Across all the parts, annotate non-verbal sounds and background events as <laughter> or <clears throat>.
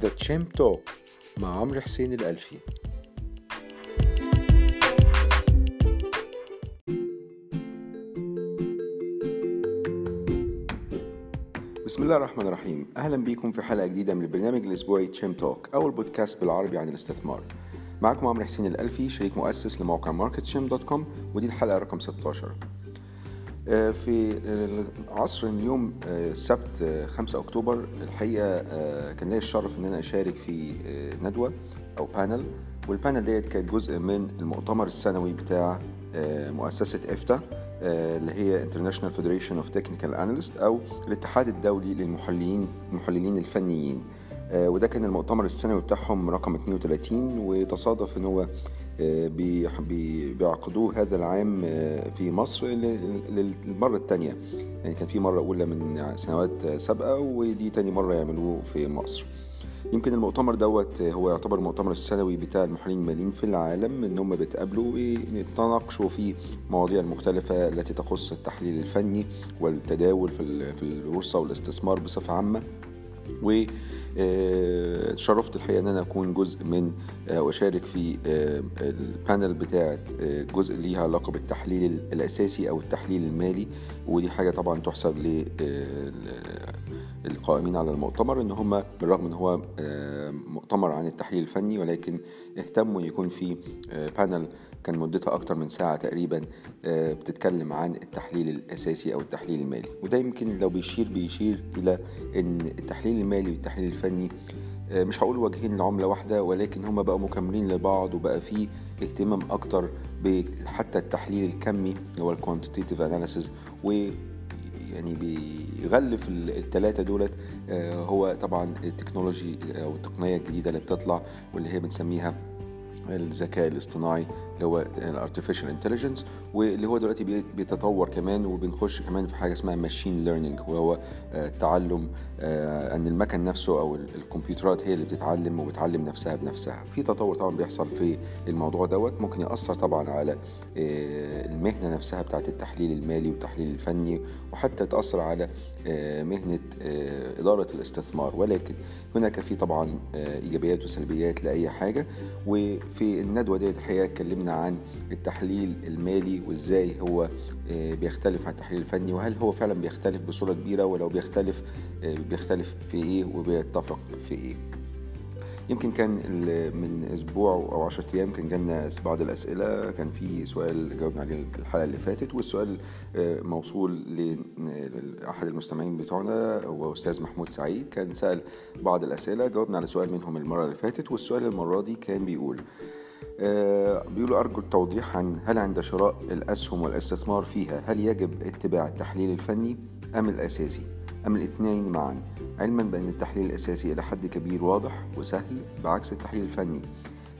The Champ Talk مع عمرو حسين الألفي. بسم الله الرحمن الرحيم. أهلا بيكم في حلقة جديدة من البرنامج الأسبوعي Champ Talk أول بودكاست بالعربي عن الاستثمار. معكم عمرو حسين الألفي شريك مؤسس لموقع Market dot com ودي الحلقة رقم 16 آه، في عصر اليوم آه، السبت 5 آه، أكتوبر الحقيقة كان لي الشرف إن أنا أشارك في ندوة أو panel وال panel ديت كانت جزء من المؤتمر السنوي بتاع مؤسسة IFTA اللي هي International Federation of Technical Analysts أو الاتحاد الدولي للمحللين المحللين الفنيين. وده كان المؤتمر السنوي بتاعهم رقم 32 وتصادف إن هو بيعقدوه هذا العام آه، في مصر للمرة الثانية يعني كان في مرة أولى من سنوات سابقة ودي تاني مرة يعملوه في مصر. يمكن المؤتمر دوت هو يعتبر المؤتمر السنوي بتاع المحللين الماليين في العالم إن هم بيتقابلوا ويتناقشوا في مواضيع المختلفة التي تخص التحليل الفني والتداول في البورصة والاستثمار بصفة عامة. وشرفت الحقيقة إن أنا أكون جزء من آه، وأشارك في آه، ال panel بتاعه آه، جزء ليها علاقة بالتحليل الأساسي أو التحليل المالي ودي حاجة طبعا تحسب للقائمين على المؤتمر إن هم بالرغم إن هو مؤتمر عن التحليل الفني ولكن اهتموا يكون في panel كان مدتها أكتر من ساعة تقريبا آه، بتتكلم عن التحليل الأساسي أو التحليل المالي. وده يمكن لو بيشير بيشير إلى أن التحليل المالي والتحليل الفني آه، مش هقول وجهين لعملة واحدة ولكن هما بقوا مكملين لبعض وبقى فيه اهتمام أكتر بحتى التحليل الكمي اللي هو ال quantitative analysis يعني بيغلف الثلاثة دولت. آه، هو طبعا ال technology أو التقنية الجديدة اللي بتطلع واللي هي بنسميها الذكاء الاصطناعي اللي هو ال artificial intelligence واللي هو دلوقتي بيتطور كمان وبنخش كمان في حاجة اسمها machine learning وهو التعلم آه، إن المكن نفسه أو الكمبيوترات هي اللي بتتعلم وبتعلم نفسها بنفسها. في تطور طبعا بيحصل في الموضوع دوت ممكن يأثر طبعا على آه، المهنة نفسها بتاعت التحليل المالي والتحليل الفني وحتى تأثر على آه، مهنة آه، إدارة الاستثمار. ولكن هناك في طبعا آه، إيجابيات وسلبيات لأي حاجة. وفي الندوة ديت الحقيقة اتكلمنا عن التحليل المالي وإزاي هو بيختلف عن التحليل الفني وهل هو فعلا بيختلف بصورة كبيرة ولو بيختلف بيختلف في إيه وبيتفق في إيه. يمكن كان من أسبوع أو 10 أيام كان جالنا بعض الأسئلة كان في سؤال جاوبنا عليه الحلقة اللي فاتت والسؤال آه، موصول لأحد المستمعين بتوعنا هو أستاذ محمود سعيد كان سأل بعض الأسئلة جاوبنا على سؤال منهم المرة اللي فاتت والسؤال المرة دي كان بيقول آه، بيقولوا أرجو التوضيح عن هل عند شراء الأسهم والاستثمار فيها هل يجب اتباع التحليل الفني أم الأساسي؟ أم الاثنين معا؟ علما بأن التحليل الأساسي إلى حد كبير واضح وسهل بعكس التحليل الفني.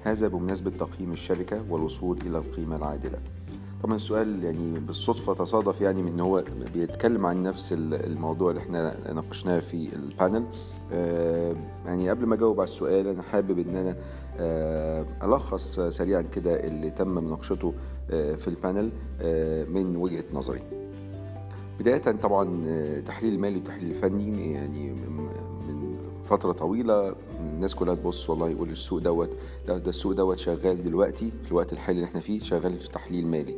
هذا بمناسبة تقييم الشركة والوصول إلى القيمة العادلة. طبعا السؤال يعني بالصدفة تصادف يعني من هو بيتكلم عن نفس الموضوع اللي إحنا ناقشناه في البانل. آه يعني قبل ما أجاوب على السؤال أنا حابب إن أنا آه ألخص سريعا كده اللي تم مناقشته آه في البانل آه من وجهة نظري. بداية طبعا آه، تحليل المالي والتحليل الفني يعني من فترة طويلة الناس كلها تبص والله يقول السوق دوت ده, ده السوق دوت شغال دلوقتي في الوقت الحالي اللي إحنا فيه شغال في تحليل مالي.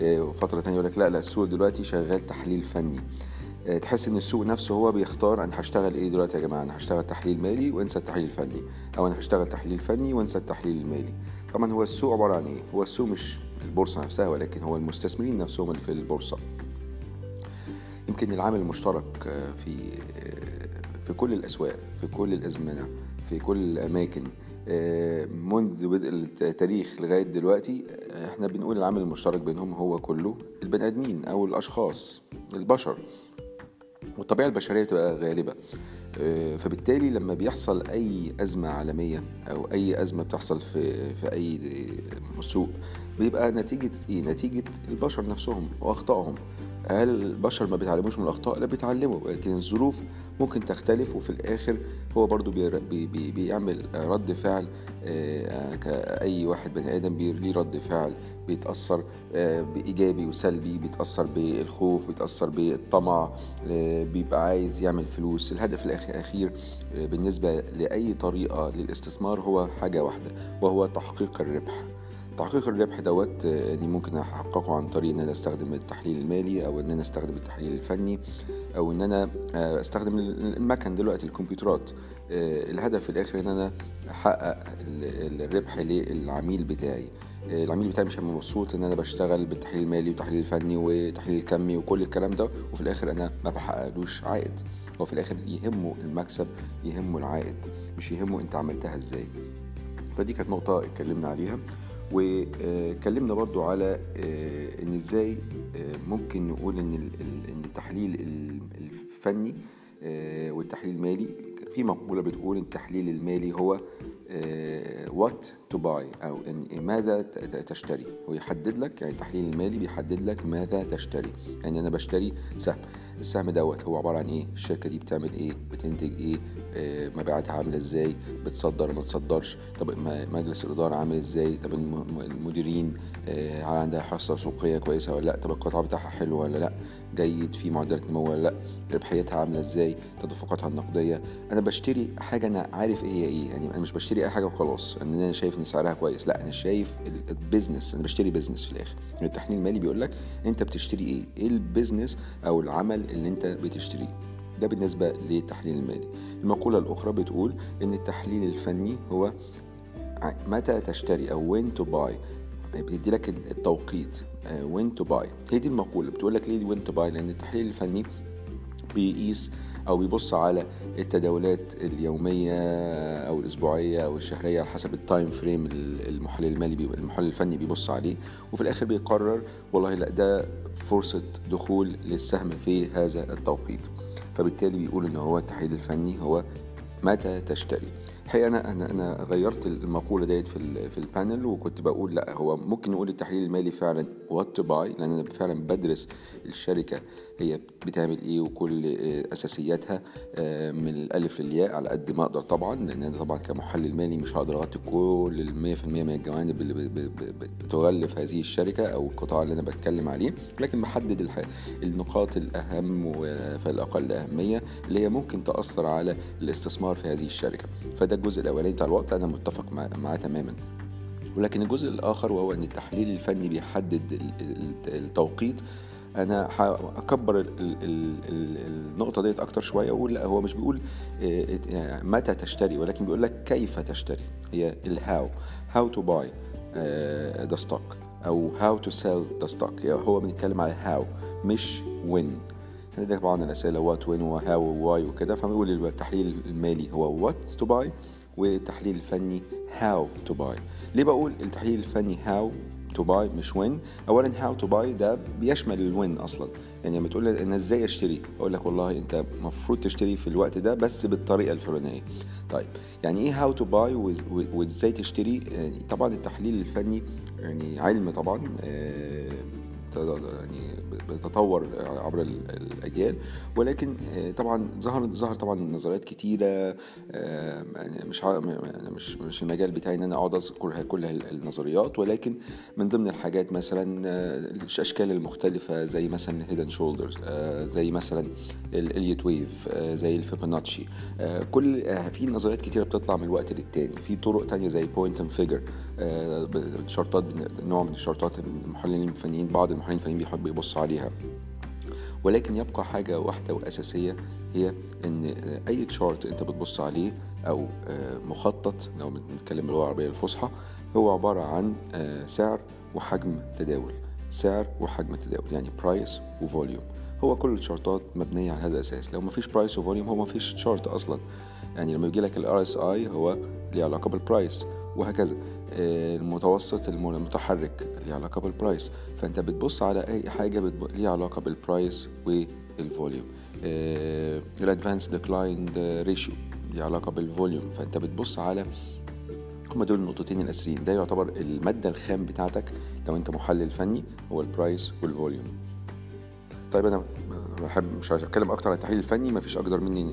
آه، وفترة تانية يقول لك لا لا السوق دلوقتي شغال تحليل فني. آه، تحس إن السوق نفسه هو بيختار أنا هشتغل إيه دلوقتي يا جماعة؟ أنا هشتغل تحليل مالي وانسى التحليل الفني أو أنا هشتغل تحليل فني وانسى التحليل المالي. طبعا هو السوق عبارة عن إيه؟ هو السوق مش البورصة نفسها ولكن هو المستثمرين نفسهم اللي في البورصة. يمكن العامل المشترك آه، في آه، في كل الأسواق في كل الأزمنة في كل الأماكن آه، منذ بدء التاريخ لغاية دلوقتي إحنا بنقول العامل المشترك بينهم هو كله البني آدمين أو الأشخاص البشر والطبيعة البشرية بتبقى غالبة فبالتالي لما بيحصل أي أزمة عالمية أو أي أزمة بتحصل في في أي سوق بيبقى نتيجة إيه؟ نتيجة البشر نفسهم وأخطائهم هل البشر ما بيتعلموش من الأخطاء؟ لا بيتعلموا لكن الظروف ممكن تختلف وفي الآخر هو برضو بي بي بيعمل رد فعل آه، كأي واحد بني آدم ليه رد فعل بيتأثر آه، بإيجابي وسلبي بيتأثر بالخوف بيتأثر بالطمع آه، بيبقى عايز يعمل فلوس. الهدف الأخير بالنسبة لأي طريقة للاستثمار هو حاجة واحدة وهو تحقيق الربح. تحقيق الربح دوت يعني ممكن أحققه عن طريق إن أنا أستخدم التحليل المالي أو إن أنا أستخدم التحليل الفني أو إن أنا آه، أستخدم المكن دلوقتي الكمبيوترات. آه، الهدف في الآخر إن أنا أحقق الربح للعميل بتاعي. العميل بتاعي مش هيبقى مبسوط إن أنا بشتغل بالتحليل المالي والتحليل الفني والتحليل الكمي وكل الكلام ده وفي الآخر أنا ما بحققلوش عائد. هو في الآخر يهمه المكسب يهمه العائد مش يهمه أنت عملتها إزاي. فدي كانت نقطة اتكلمنا عليها. واتكلمنا برضو على آه، إن إزاي آه، ممكن نقول إن التحليل الفني آه، والتحليل المالي في مقولة بتقول التحليل المالي هو what to buy أو يعني ماذا تشتري. هو يحدد لك يعني التحليل المالي بيحدد لك ماذا تشتري. يعني أنا بشتري سهم. السهم دوت هو عبارة عن إيه؟ الشركة دي بتعمل إيه؟ بتنتج إيه؟ آه مبيعاتها عاملة إزاي؟ بتصدر ما تصدرش؟ طب مجلس الإدارة عامل إزاي؟ طب المديرين آه عندها حصة سوقية كويسة ولا لأ؟ طب القطاع بتاعها حلو ولا لأ؟ جيد؟ في معدلات نمو ولا لأ؟ ربحيتها عاملة إزاي؟ تدفقاتها النقدية. أنا بشتري حاجة أنا عارف إيه هي إيه. يعني أنا مش بشتري أي حاجة وخلاص. إن أنا شايف إن سعرها كويس. لأ أنا شايف ال business أنا بشتري business في الآخر. التحليل المالي بيقول لك أنت بتشتري إيه؟ إيه ال business أو العمل اللي أنت بتشتريه؟ ده بالنسبة للتحليل المالي. المقولة الأخرى بتقول إن التحليل الفني هو متى تشتري أو when to buy. بتدي لك التوقيت. when to buy. هي دي المقولة. بتقول لك ليه when to buy لأن التحليل الفني بيقيس أو بيبص على التداولات اليومية أو الأسبوعية أو الشهرية على حسب ال time frame المحلل المالي المحلل الفني بيبص عليه وفي الآخر بيقرر والله لأ ده فرصة دخول للسهم في هذا التوقيت. فبالتالي بيقول إن هو التحليل الفني هو متى تشتري. الحقيقة أنا أنا أنا غيرت المقولة ديت في في ال panel وكنت بقول لأ هو ممكن نقول التحليل المالي فعلا what to buy لأن أنا فعلا بدرس الشركة هي بتعمل إيه وكل أساسياتها آه، من الألف للياء على قد ما أقدر طبعا لأن أنا طبعا كمحلل مالي مش هقدر أغطي كل ال 100% من الجوانب اللي بتغلف هذه الشركة أو القطاع اللي أنا بتكلم عليه لكن بحدد النقاط الأهم فالاقل أهمية اللي هي ممكن تأثر على الاستثمار في هذه الشركة. فده الجزء الأولاني بتاع ال what أنا متفق معاه تماما. ولكن الجزء الآخر وهو إن التحليل الفني بيحدد التوقيت أنا هكبر النقطة ديت أكتر شوية واقول لا هو مش بيقول آه، آه، متى تشتري ولكن بيقول لك كيف تشتري. هي ال how how to buy the stock أو how to sell the stock هو بنتكلم على how مش when ده طبعا الأسئلة what when و how و why وكده. فبنقول التحليل المالي هو what to buy والتحليل الفني how to buy ليه بقول التحليل الفني how to buy مش when اولا how to buy ده بيشمل ال when أصلا. يعني لما تقول أنا إزاي أشتري أقول لك والله أنت المفروض تشتري في الوقت ده بس بالطريقة الفلانية. طيب يعني إيه how to buy وإزاي تشتري؟ يعني طبعا التحليل الفني يعني علم طبعا آه يعني بتتطور عبر الأجيال. ولكن آه، طبعا ظهر ظهر طبعا نظريات كتيرة آه، يعني مش يعني مش مش المجال بتاعي إن أنا أقعد اذكر كل النظريات. ولكن من ضمن الحاجات مثلا آه، الاشكال المختلفة زي مثلا head and shoulders زي مثلا ال Elliott wave زي الفيبوناتشي كل في نظريات كتيرة بتطلع من الوقت للتاني. في طرق تانية زي point and figure شارتات نوع من الشارتات المحللين الفنيين بعض المحللين الفنيين بيحبوا يبصوا عليها. ولكن يبقى حاجة واحدة وأساسية هي إن أي chart أنت بتبص عليه أو آه، مخطط لو بنتكلم باللغة العربية الفصحى هو عبارة عن آه، سعر وحجم تداول. سعر وحجم تداول يعني price و volume هو كل الشارتات مبنية على هذا الأساس. لو مفيش price و volume هو مفيش chart أصلا. يعني لما يجي لك ال RSI هو ليه علاقة بال price وهكذا. المتوسط المتحرك ليه علاقة بال price. فأنت بتبص على أي حاجة ليها علاقة بال price وال volume. ال advance decline ratio ليه علاقة بال volume. فأنت بتبص على هما دول النقطتين الأساسيين. ده يعتبر المادة الخام بتاعتك لو أنت محلل فني هو ال price وال volume. طيب أنا بحب مش هتكلم أكتر عن التحليل الفني ما فيش أقدر مني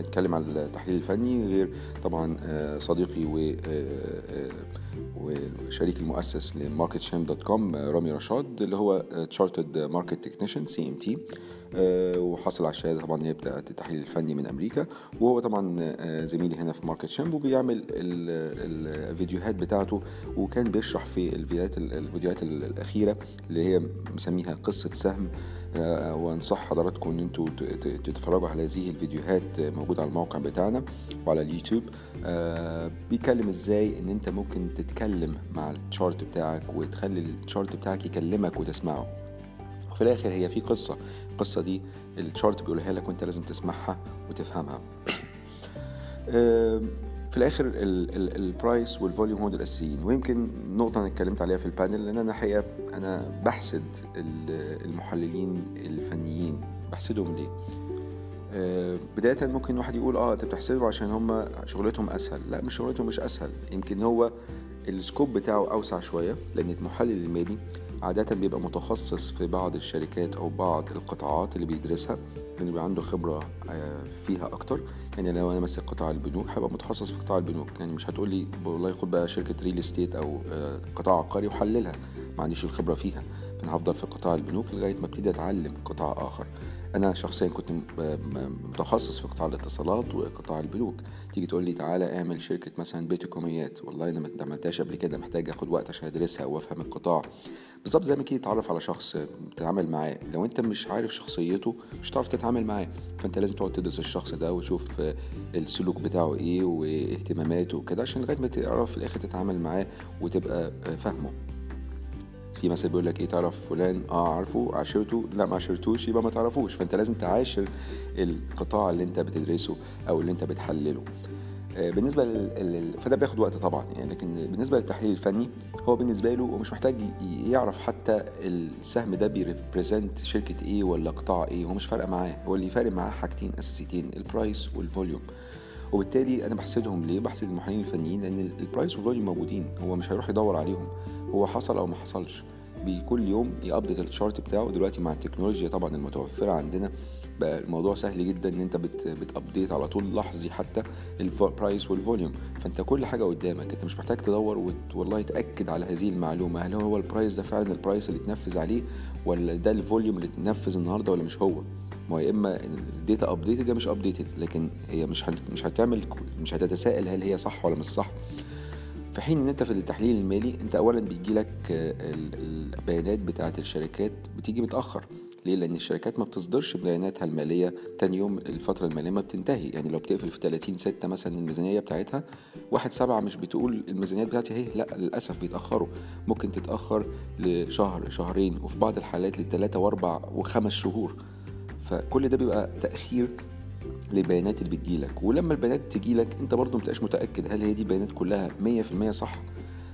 يتكلم عن التحليل الفني غير طبعا آه، صديقي و وشريك المؤسس لماركت شيم dot com رامي رشاد اللي هو Chartered Market Technician CMT وحصل على الشهادة طبعا هي بتاعت التحليل الفني من أمريكا. وهو طبعا آه، زميلي هنا في ماركت شيم وبيعمل الفيديوهات بتاعته. وكان بيشرح في الفيديوهات الفيديوهات الأخيرة اللي هي مسميها قصة سهم. آه، وانصح حضراتكم ان أنتوا تتفرجوا على هذه الفيديوهات موجودة على الموقع بتاعنا وعلى اليوتيوب. آه، بيتكلم إزاي ان انت ممكن تتكلم مع ال chart بتاعك وتخلي ال chart بتاعك يكلمك وتسمعه. وفي الآخر هي في قصة. القصة دي ال chart بيقولها لك وانت لازم تسمعها وتفهمها. <clears throat> آه، في الآخر ال price وال volume هو الأساسيين. ويمكن نقطة أنا اتكلمت عليها في ال panel لأن أنا حقيقة أنا بحسد المحللين الفنيين. بحسدهم ليه؟ آه، بداية ممكن واحد يقول آه أنت بتحسده عشان هم شغلتهم أسهل. لا مش شغلتهم مش أسهل. يمكن هو ال scope بتاعه أوسع شوية لأن المحلل المالي عادة بيبقى متخصص في بعض الشركات أو بعض القطاعات اللي بيدرسها لأنه بيبقى عنده خبرة آه، فيها أكتر. يعني لو أنا ماسك قطاع البنوك هبقى متخصص في قطاع البنوك. يعني مش هتقول لي والله خد بقى شركة real estate أو آه، قطاع عقاري وحللها. ما عنديش الخبرة فيها. أنا هفضل في قطاع البنوك لغاية ما ابتدي أتعلم قطاع آخر. أنا شخصيا كنت متخصص في قطاع الاتصالات وقطاع البنوك. تيجي تقول لي تعالى اعمل شركة مثلا بيتكوميات والله أنا ما عملتهاش قبل كده محتاج آخد وقت عشان أدرسها وأفهم القطاع. بالظبط زي ما كي تتعرف على شخص تتعامل معاه. لو أنت مش عارف شخصيته مش هتعرف تتعامل معاه. فأنت لازم تقعد تدرس الشخص ده وتشوف السلوك بتاعه إيه واهتماماته وكده عشان لغاية ما تعرف في الآخر تتعامل معاه وتبقى فاهمه. في مثل بيقول لك إيه تعرف فلان آه عارفه عاشرته؟ لا ما عاشرتوش يبقى ما تعرفوش. فأنت لازم تعاشر القطاع اللي أنت بتدرسه أو اللي أنت بتحلله. آه، بالنسبة لل... فده بياخد وقت طبعا. يعني لكن بالنسبة للتحليل الفني هو بالنسبة له مش محتاج يعرف حتى السهم ده بي represent شركة إيه ولا قطاع إيه. هو مش فارقة معاه. هو اللي فارق معاه حاجتين أساسيتين ال price وال volume وبالتالي أنا بحسدهم ليه؟ بحسد المحللين الفنيين لأن ال price وال volume موجودين. هو مش هيروح يدور عليهم. هو حصل أو ما حصلش. بكل يوم ي update ال chart بتاعه. دلوقتي مع التكنولوجيا طبعا المتوفرة عندنا بقى الموضوع سهل جدا إن أنت بت بت update على طول لحظي حتى ال price وال volume فأنت كل حاجة قدامك. أنت مش محتاج تدور وت... والله تأكد على هذه المعلومة. هل هو ال price ده فعلا ال price اللي اتنفذ عليه ولا ده ال volume اللي اتنفذ النهارده ولا مش هو؟ ما يا إما ال data updated يا مش updated لكن هي مش. مش هتعمل مش هتتساءل هل هي صح ولا مش صح. في حين إن أنت في التحليل المالي أنت اولا بيجي لك البيانات بتاعة الشركات بتيجي متأخر. ليه؟ لأن الشركات ما بتصدرش بياناتها المالية تاني يوم الفترة المالية ما بتنتهي. يعني لو بتقفل في 30 ستة مثلا الميزانية بتاعتها واحد سبعة مش بتقول الميزانيات بتاعتي اهي لا للأسف بيتأخروا. ممكن تتأخر لشهر شهرين وفي بعض الحالات لثلاثة وأربع وخمس شهور. فكل ده بيبقى تأخير للبيانات اللي بتجيلك. ولما البيانات تجيلك انت برضو مبتبقاش متأكد هل هي دي بيانات كلها 100% صح.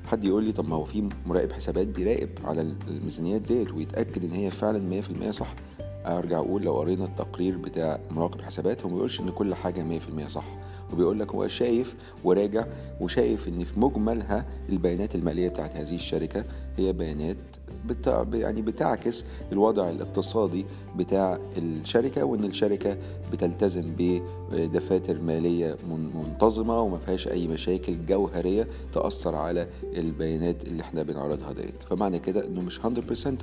حد يقول لي طب ما هو في مراقب حسابات بيراقب على الميزانيات ديت ويتأكد إن هي فعلا 100% صح. أرجع أقول لو قرينا التقرير بتاع مراقب حسابات هو ما بيقولش إن كل حاجة 100% صح. وبيقول لك هو شايف وراجع وشايف إن في مجملها البيانات المالية بتاعت هذه الشركة هي بيانات بتاع يعني بتعكس الوضع الاقتصادي بتاع الشركة وإن الشركة بتلتزم بدفاتر مالية منتظمة وما فيهاش أي مشاكل جوهرية تأثر على البيانات اللي إحنا بنعرضها ديت. فمعنى كده إنه مش 100%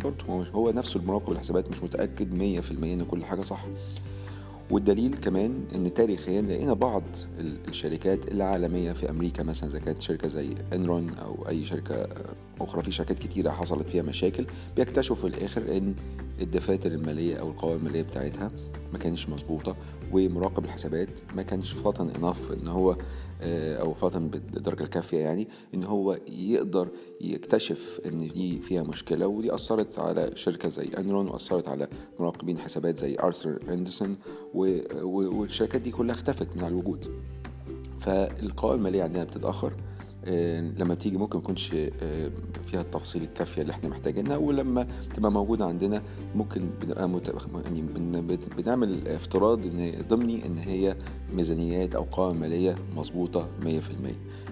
برضه هو نفسه المراقب الحسابات مش متأكد 100% إن كل حاجة صح. والدليل كمان إن تاريخيا لقينا بعض الشركات العالمية في أمريكا مثلا إذا كانت شركة زي انرون أو أي شركة أخرى في شركات كتيرة حصلت فيها مشاكل بيكتشفوا في الآخر إن الدفاتر المالية أو القوائم المالية بتاعتها ما كانش مظبوطة ومراقب الحسابات ما كانش فاطن انف إن هو أو فاطن بالدرجه الكافية يعني إن هو يقدر يكتشف إن دي فيها مشكلة ودي أثرت على شركة زي انرون وأثرت على مراقبين حسابات زي Arthur Andersen والشركات دي كلها اختفت من على الوجود. فالقوائم المالية عندنا بتتأخر آه، لما بتيجي ممكن ما تكونش آه، فيها التفاصيل الكافية اللي إحنا محتاجينها ولما تبقى موجودة عندنا ممكن بنبقى. يعني بن- بنعمل افتراض إن ضمني إن هي ميزانيات أو قوائم مالية مظبوطة 100%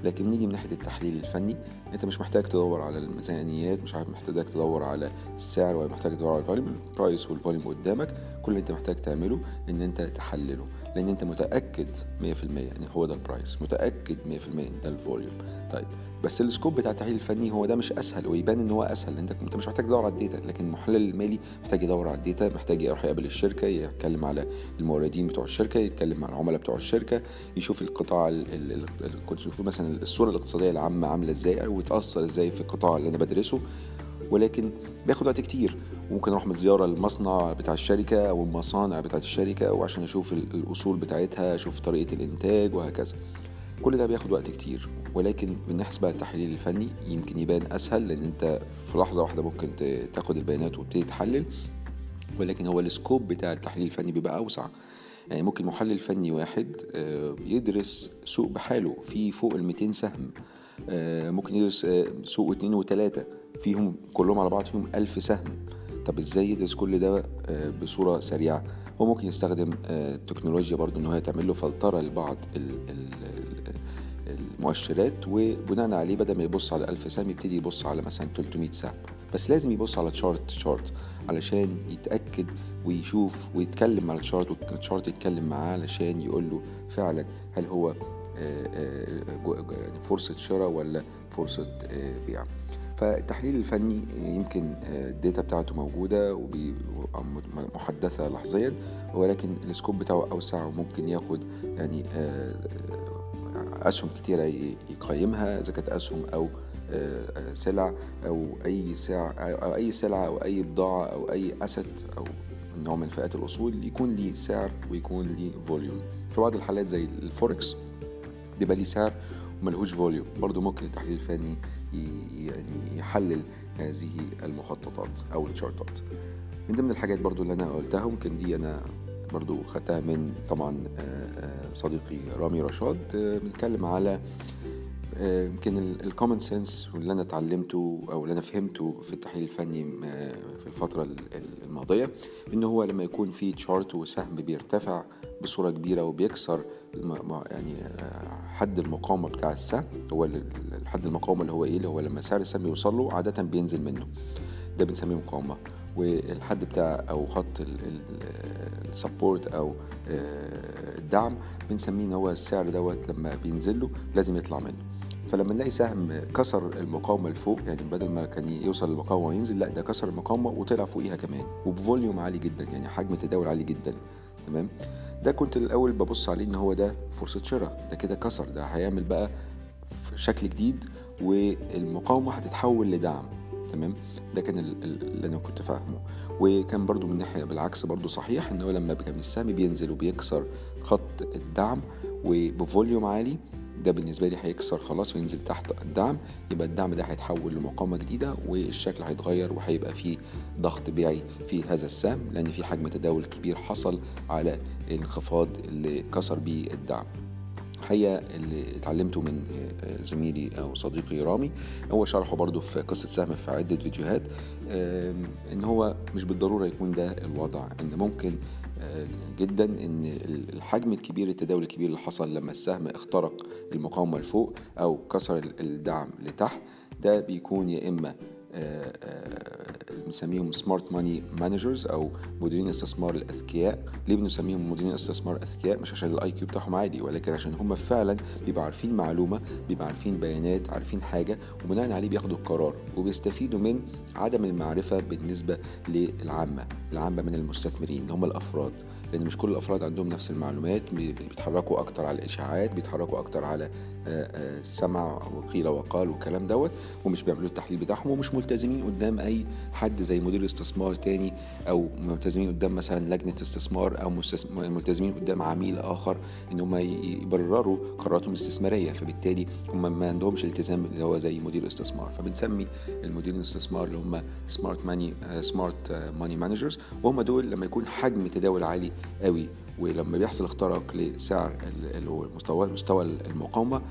لكن نيجي من ناحية التحليل الفني أنت مش محتاج تدور على الميزانيات مش عارف محتاج تدور على السعر ولا محتاج تدور على ال volume ال price وال volume قدامك كل اللي أنت محتاج تعمله إن أنت تحلله لأن أنت متأكد 100% إن هو ده ال price متأكد 100% إن ده ال volume طيب بس ال scope بتاع التحليل الفني هو ده مش أسهل ويبان إن هو أسهل. أنت أنت مش محتاج تدور على ال data لكن المحلل المالي محتاج يدور على ال data محتاج يروح يقابل الشركة يتكلم على الموردين بتوع الشركة يتكلم مع العملاء بتوع الشركة يشوف القطاع يشوف مثلا الصورة الاقتصادية العامة عاملة إزاي أو يتاثر إزاي في القطاع اللي أنا بدرسه. ولكن بياخد وقت كتير. وممكن أروح زياره للمصنع بتاع الشركة أو المصانع بتاعت الشركة وعشان أشوف ال- الأصول بتاعتها أشوف طريقة الإنتاج وهكذا. كل ده بياخد وقت كتير ولكن من ناحيه بقى التحليل الفني يمكن يبان أسهل لأن أنت في لحظة واحدة ممكن تاخد البيانات وتبتدي تحلل ولكن هو السكوب بتاع التحليل الفني بيبقى أوسع. يعني ممكن محلل فني واحد آه، يدرس سوق بحاله في فوق ال 200 سهم آه، ممكن يدرس آه، سوق اتنين وتلاتة فيهم كلهم على بعض فيهم ألف سهم. طب إزاي يدرس كل ده بصورة سريعة؟ هو ممكن يستخدم التكنولوجيا برضو إن هو تعمل له فلترة لبعض المؤشرات وبناء عليه بدل ما يبص على 1000 سهم يبتدي يبص على مثلا 300 سهم. بس لازم يبص على chart chart علشان يتأكد ويشوف ويتكلم مع ال chart وال chart يتكلم معاه علشان يقول له فعلا هل هو آه، آه، يعني فرصة شراء ولا فرصة آه، بيع. فالتحليل الفني يمكن ال data بتاعته موجودة ومحدثة لحظيا ولكن ال scope بتاعه أوسع وممكن ياخد يعني أسهم كتيرة يقيمها إذا كانت أسهم أو آه، آه، سلع أو أي سلع أو أي سلعة أو أي بضاعة أو أي asset أو نوع من فئات الأصول يكون ليه سعر ويكون ليه volume في بعض الحالات زي الفوركس بيبقى ليه سعر وملهوش volume برضو ممكن التحليل الفني يعني يحلل هذه المخططات أو ال chart ات من ضمن الحاجات برضو اللي أنا قلتها ممكن دي أنا برضو خدتها من طبعا آه، آه، صديقي رامي رشاد آه، بنتكلم على يمكن ال common sense واللي أنا اتعلمته أو اللي أنا فهمته في التحليل الفني في الفترة ال- ال- الماضية إن هو لما يكون في chart وسهم بيرتفع بصورة كبيرة وبيكسر يعني حد المقاومة بتاع السهم هو ال- ال- الحد المقاومة اللي هو إيه؟ اللي هو لما سعر السهم يوصل له عادة بينزل منه. ده بنسميه مقاومة. والحد بتاع أو خط ال support أو آه، الدعم بنسميه إن هو السعر دوت لما بينزل له لازم يطلع منه. فلما نلاقي سهم كسر المقاومة لفوق يعني بدل ما كان يوصل للمقاومة وينزل لأ ده كسر المقاومة وطلع فوقيها كمان. وب volume عالي جدا يعني حجم تداول عالي جدا. تمام؟ ده كنت الأول ببص عليه إن هو ده فرصة شراء ده كده كسر ده هيعمل بقى شكل جديد والمقاومة هتتحول لدعم. تمام؟ ده كان ال- ال- اللي أنا كنت فاهمه. وكان برضو من ناحية بالعكس برضو صحيح إن هو لما كان السهم بينزل وبيكسر خط الدعم وبفوليوم عالي ده بالنسبة لي هيكسر خلاص وينزل تحت الدعم يبقى الدعم ده هيتحول لمقاومة جديدة والشكل هيتغير وهيبقى فيه ضغط بيعي في هذا السهم لأن في حجم تداول كبير حصل على الانخفاض اللي كسر بيه الدعم. الحقيقة اللي اتعلمته من زميلي أو صديقي رامي هو شرحه برضو في قصة سهم في عدة فيديوهات إن هو مش بالضرورة يكون ده الوضع إن ممكن آه، جدا إن الحجم الكبير التداول الكبير اللي حصل لما السهم اخترق المقاومة لفوق أو كسر الدعم لتحت ده بيكون يا آه، آه، بنسميهم smart money managers أو مديرين استثمار الأذكياء. ليه بنسميهم مديرين استثمار أذكياء؟ مش عشان ال IQ بتاعهم عالي ولكن عشان هم فعلا بيبقوا عارفين معلومة بيبقوا عارفين بيانات عارفين حاجة وبناء عليه بياخدوا القرار وبيستفيدوا من عدم المعرفة بالنسبة للعامة العامة من المستثمرين هم الأفراد. لأن مش كل الأفراد عندهم نفس المعلومات بي- بيتحركوا أكتر على الإشاعات بيتحركوا أكتر على السمع وقيل وقال والكلام دوت ومش بيعملوا التحليل بتاعهم ومش ملتزمين قدام أي حد زي مدير استثمار تاني أو ملتزمين قدام مثلا لجنة استثمار أو ملتزمين قدام عميل آخر إن هم يبرروا قراراتهم الاستثمارية فبالتالي هم ما عندهمش التزام اللي هو زي مدير استثمار. فبنسمي المديرين الاستثمار اللي هم smart money smart money managers وهم دول لما يكون حجم تداول عالي قوي. ولما بيحصل اختراق لسعر مستوى مستوى المقاومة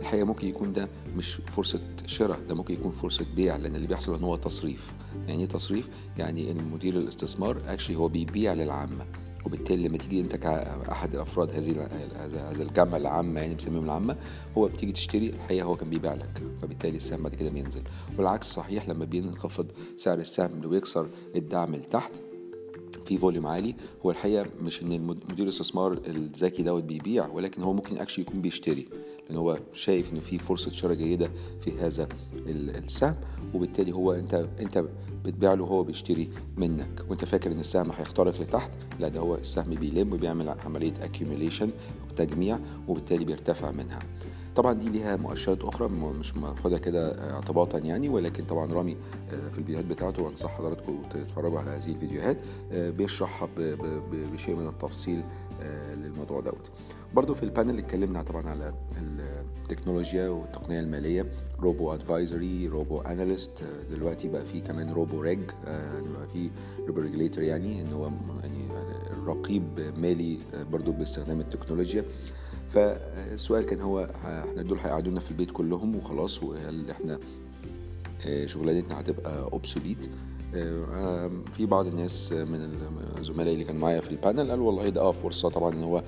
الحقيقة ممكن يكون ده مش فرصة شراء ده ممكن يكون فرصة بيع لأن اللي بيحصل إن هو تصريف. يعني إيه تصريف؟ يعني إن مدير الاستثمار اكشلي هو بيبيع للعامة. وبالتالي لما تيجي أنت كأحد الافراد هذه هذا الجمع العامه يعني بنسميهم العامة هو بتيجي تشتري الحقيقة هو كان بيبيع لك. فبالتالي السهم بعد كده بينزل. والعكس صحيح لما بينخفض سعر السهم ويكسر الدعم لتحت في volume عالي. هو الحقيقة مش إن مدير الاستثمار الذكي دوت بيبيع ولكن هو ممكن actually يكون بيشتري لأن هو شايف إن في فرصة شراء جيدة في هذا السهم وبالتالي هو أنت أنت بتبيع له وهو بيشتري منك. وأنت فاكر إن السهم هيخترق لتحت؟ لا ده هو السهم بيلم وبيعمل عملية accumulation أو تجميع وبالتالي بيرتفع منها. طبعا دي ليها مؤشرات أخرى مش ماخدها كده اعتباطا يعني ولكن طبعا رامي في الفيديوهات بتاعته وأنصح حضراتكم تتفرجوا على هذه الفيديوهات بيشرحها بشيء من التفصيل للموضوع دوت. برضو في ال panel اتكلمنا طبعا على التكنولوجيا والتقنية المالية robo advisory robo analyst دلوقتي بقى في كمان robo reg بقى في robo regulator يعني إن هو يعني رقيب مالي برضو باستخدام التكنولوجيا. فالسؤال كان هو إحنا دول هيقعدونا في البيت كلهم وخلاص وهل إحنا شغلانتنا هتبقى obsolete في بعض الناس من زملائي اللي كانوا معايا في ال panel قالوا والله ده آه فرصة طبعا إن هو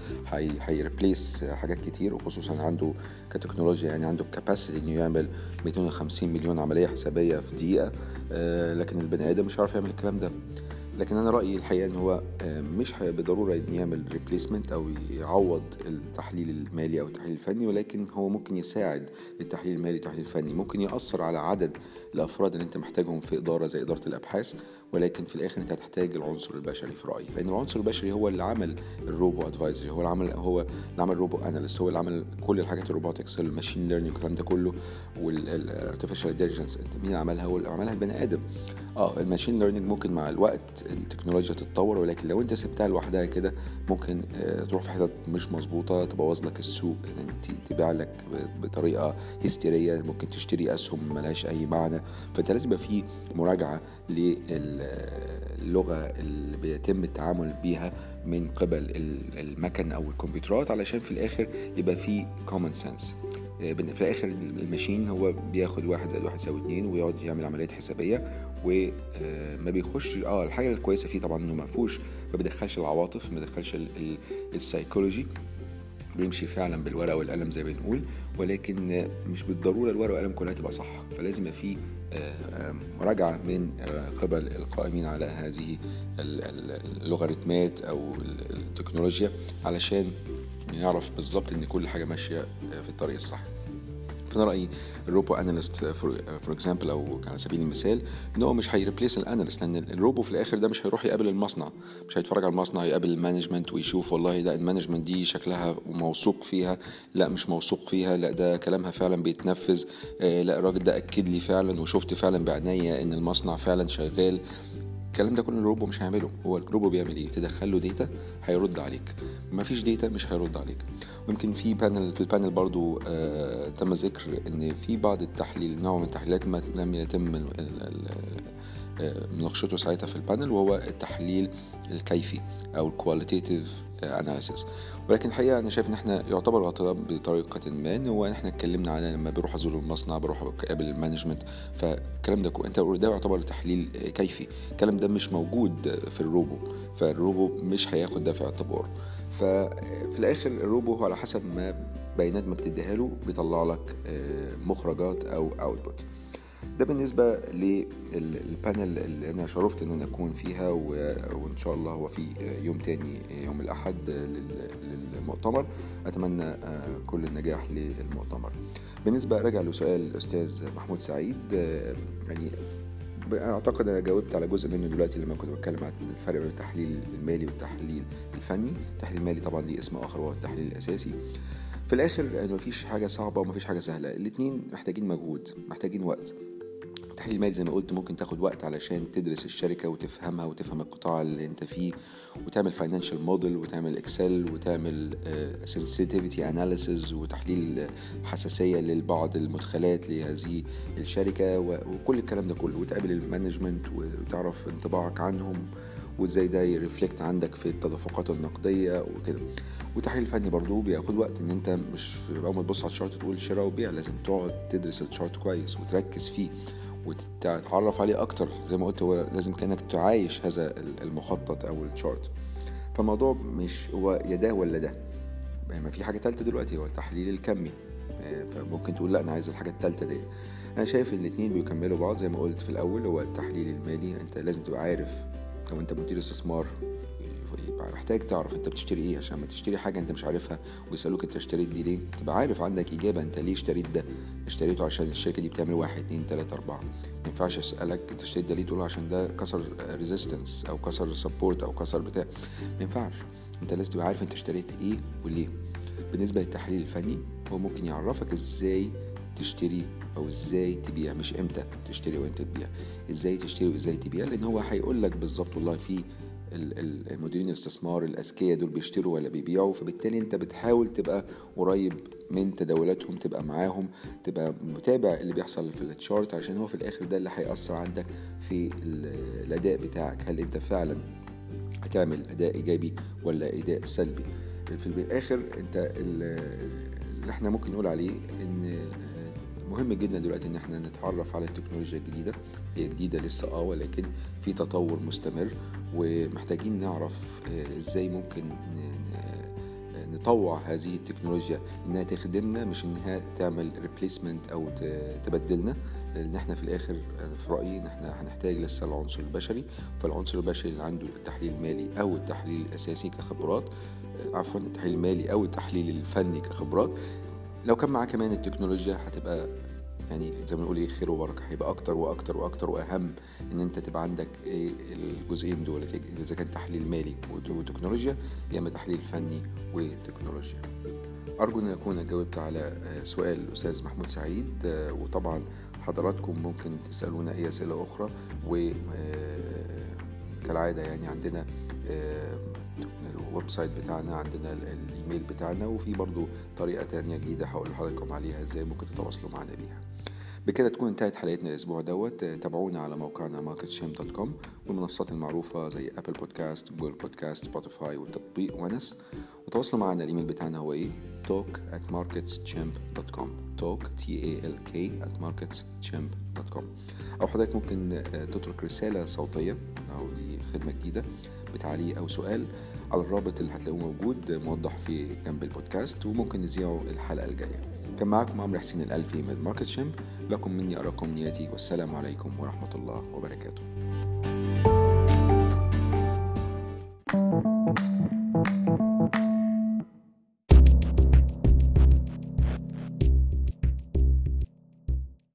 هي replace حاجات كتير وخصوصا عنده كتكنولوجيا يعني عنده capacity إنه يعمل 250 مليون عملية حسابية في دقيقة لكن البني آدم مش عارف يعمل الكلام ده. لكن أنا رأيي الحقيقة إن هو مش بالضروره إن يعمل replacement أو يعوض التحليل المالي أو التحليل الفني ولكن هو ممكن يساعد التحليل المالي والتحليل الفني. ممكن يأثر على عدد الأفراد اللي أنت محتاجهم في إدارة زي إدارة الأبحاث. ولكن في الآخر أنت هتحتاج العنصر البشري في رأيي. لأن العنصر البشري هو اللي عمل ال robo advisory هو اللي عمل هو اللي عمل robo analyst هو اللي عمل كل الحاجات ال robotics ال machine learning والكلام ده كله وال artificial intelligence أنت مين عملها؟ هو اللي عملها البني آدم. آه ال machine learning ممكن مع الوقت التكنولوجيا تتطور ولكن لو أنت سبتها لوحدها كده ممكن آه تروح في حتت مش مظبوطة تبوظ لك السوق تبيع لك بطريقة هستيرية ممكن تشتري أسهم ملهاش أي معنى. فأنت لازم يبقى في مراجعة للغة اللي بيتم التعامل بيها من قبل المكن أو الكمبيوترات علشان في الآخر يبقى في common sense في الآخر ال machine هو بياخد واحد زائد واحد يساوي اتنين ويقعد يعمل عمليات حسابية وما بيخش آه الحاجة الكويسة فيه طبعا إنه ما فيهوش ما بيدخلش العواطف ما بيدخلش السايكولوجي بيمشي فعلا بالورقة والقلم زي ما بنقول ولكن مش بالضرورة الورقة والقلم كلها تبقى صح. فلازم يبقى في مراجعه من قبل القائمين على هذه اللوغاريتمات أو التكنولوجيا علشان نعرف بالظبط إن كل حاجة ماشية في الطريق الصح. فانا رأيي ال robo analyst for example أو على سبيل المثال إن هو مش هي replace ال analyst لأن ال robo في الآخر ده مش هيروح يقابل المصنع. مش هيتفرج على المصنع يقابل ال management ويشوف والله ده ال management دي شكلها موثوق فيها لا مش موثوق فيها لا ده كلامها فعلا بيتنفذ لا الراجل ده أكد لي فعلا وشفت فعلا بعناية إن المصنع فعلا شغال. الكلام ده كله ال robo مش هيعمله. هو ال robo بيعمل إيه؟ تدخل له data هيرد عليك. ما فيش data مش هيرد عليك. ويمكن في panel في ال panel برضو آه تم ذكر إن في بعض التحليل نوع من التحليلات ما لم يتم مناقشته ساعتها في ال panel وهو التحليل الكيفي أو ال qualitative analysis ولكن الحقيقة أنا شايف إن إحنا يعتبر غطيناه بطريقة ما إن هو إحنا اتكلمنا على لما بروح أزور المصنع بروح اقابل ال management فالكلام ده أنت ده يعتبر تحليل كيفي الكلام ده مش موجود في ال robo فال robo مش هياخد ده في اعتبار ففي الآخر ال robo هو على حسب ما بيانات ما بتديها له بيطلع لك مخرجات أو output ده بالنسبة لل panel اللي أنا شرفت إن أنا أكون فيها وإن شاء الله هو في يوم تاني يوم الأحد للمؤتمر. أتمنى كل النجاح للمؤتمر. بالنسبة راجع لسؤال الأستاذ محمود سعيد يعني أعتقد أنا جاوبت على جزء منه دلوقتي لما كنت بتكلم عن الفرق بين التحليل المالي والتحليل الفني. التحليل المالي طبعا ليه اسم آخر وهو التحليل الأساسي. في الآخر مفيش حاجة صعبة ومفيش حاجة سهلة. الاتنين محتاجين مجهود محتاجين وقت. التحليل المالي زي ما قلت ممكن تاخد وقت علشان تدرس الشركة وتفهمها وتفهم القطاع اللي انت فيه وتعمل financial model وتعمل Excel وتعمل sensitivity analysis وتحليل حساسية لبعض المدخلات لهذه الشركة وكل الكلام ده كله. وتقابل ال management وتعرف انطباعك عنهم وازاي ده ي reflect عندك في التدفقات النقدية وكده. والتحليل الفني برضو بياخد وقت ان انت مش أول ما تبص على الشارت تقول شراء وبيع لازم تقعد تدرس الشارت كويس وتركز فيه. وتتعرف عليه أكتر. زي ما قلت هو لازم كأنك تعايش هذا المخطط أو الشارت فالموضوع مش هو يا ده ولا ده. ما في حاجة ثالثه دلوقتي هو التحليل الكمي. فممكن تقول لأ أنا عايز الحاجة الثالثه دي. أنا شايف إن الاثنين بيكملوا بعض. زي ما قلت في الأول هو التحليل المالي. أنت لازم تبقى عارف لو أنت مدير استثمار محتاج تعرف انت بتشتري إيه عشان ما تشتري حاجة انت مش عارفها ويسالوك انت اشتريت دي ليه. تبقى عارف عندك إجابة انت ليه اشتريت ده. اشتريته عشان الشركة دي بتعمل واحد اتنين تلاتة أربعة. ما ينفعش أسألك انت اشتريت ده ليه تقول عشان ده كسر resistance أو كسر support أو كسر بتاع. ما ينفعش. انت لازم تبقى عارف انت اشتريت إيه وليه. بالنسبة للتحليل الفني هو ممكن يعرفك إزاي تشتري أو إزاي تبيع. مش إمتى تشتري وإمتى تبيع. إزاي تشتري وازاي تبيع؟ لأن هو هيقول لك بالظبط والله في المديرين الاستثمار الأذكياء دول بيشتروا ولا بيبيعوا فبالتالي انت بتحاول تبقى قريب من تداولاتهم تبقى معاهم تبقى متابع اللي بيحصل في التشارت عشان هو في الآخر ده اللي هيأثر عندك في الأداء بتاعك. هل انت فعلا هتعمل أداء إيجابي ولا أداء سلبي؟ في الآخر انت اللي إحنا ممكن نقول عليه إن مهم جدا دلوقتي إن إحنا نتعرف على التكنولوجيا الجديدة. هي جديدة لسه آه ولكن في تطور مستمر ومحتاجين نعرف إزاي ممكن نطوع هذه التكنولوجيا إنها تخدمنا مش إنها تعمل ريبليسمنت أو تبدلنا. لأن إحنا في الآخر في رأيي إن إحنا هنحتاج لسه العنصر البشري. فالعنصر البشري اللي عنده التحليل المالي أو التحليل الأساسي كخبرات عفوا التحليل المالي أو التحليل الفني كخبرات لو كان معاه كمان التكنولوجيا هتبقى يعني زي ما نقول إيه خير وبركة. هيبقى أكتر وأكتر وأكتر وأهم إن أنت تبقى عندك إيه الجزئين دول. إذا كان تحليل مالي وتكنولوجيا يا إما تحليل فني وتكنولوجيا. أرجو إن اكون جاوبت على سؤال الأستاذ محمود سعيد. وطبعا حضراتكم ممكن تسألونا أي أسئلة أخرى. و كالعادة يعني عندنا ال website بتاعنا عندنا الإيميل بتاعنا وفي برضو طريقة تانية جديدة هقول لحضراتكم عليها إزاي ممكن تتواصلوا معنا بيها. بكده تكون انتهت حلقتنا الأسبوع دوت. تابعونا على موقعنا marketschamp.com والمنصات المعروفة زي Apple Podcasts Google Podcasts Spotify وتطبيق ونس. وتواصلوا معنا الإيميل بتاعنا هو إيه؟ talk at marketschamp.com talk t a l k at marketschamp.com أو حضرتك ممكن تترك رسالة صوتية أو دي خدمه جديدة بتعليق أو سؤال على الرابط اللي هتلاقوه موجود موضح في جنب البودكاست وممكن نذيعه الحلقة الجاية. كان معاكم عمرو حسين الألفي من ماركت شيمب لكم مني أراكم نياتي والسلام عليكم ورحمة الله وبركاته.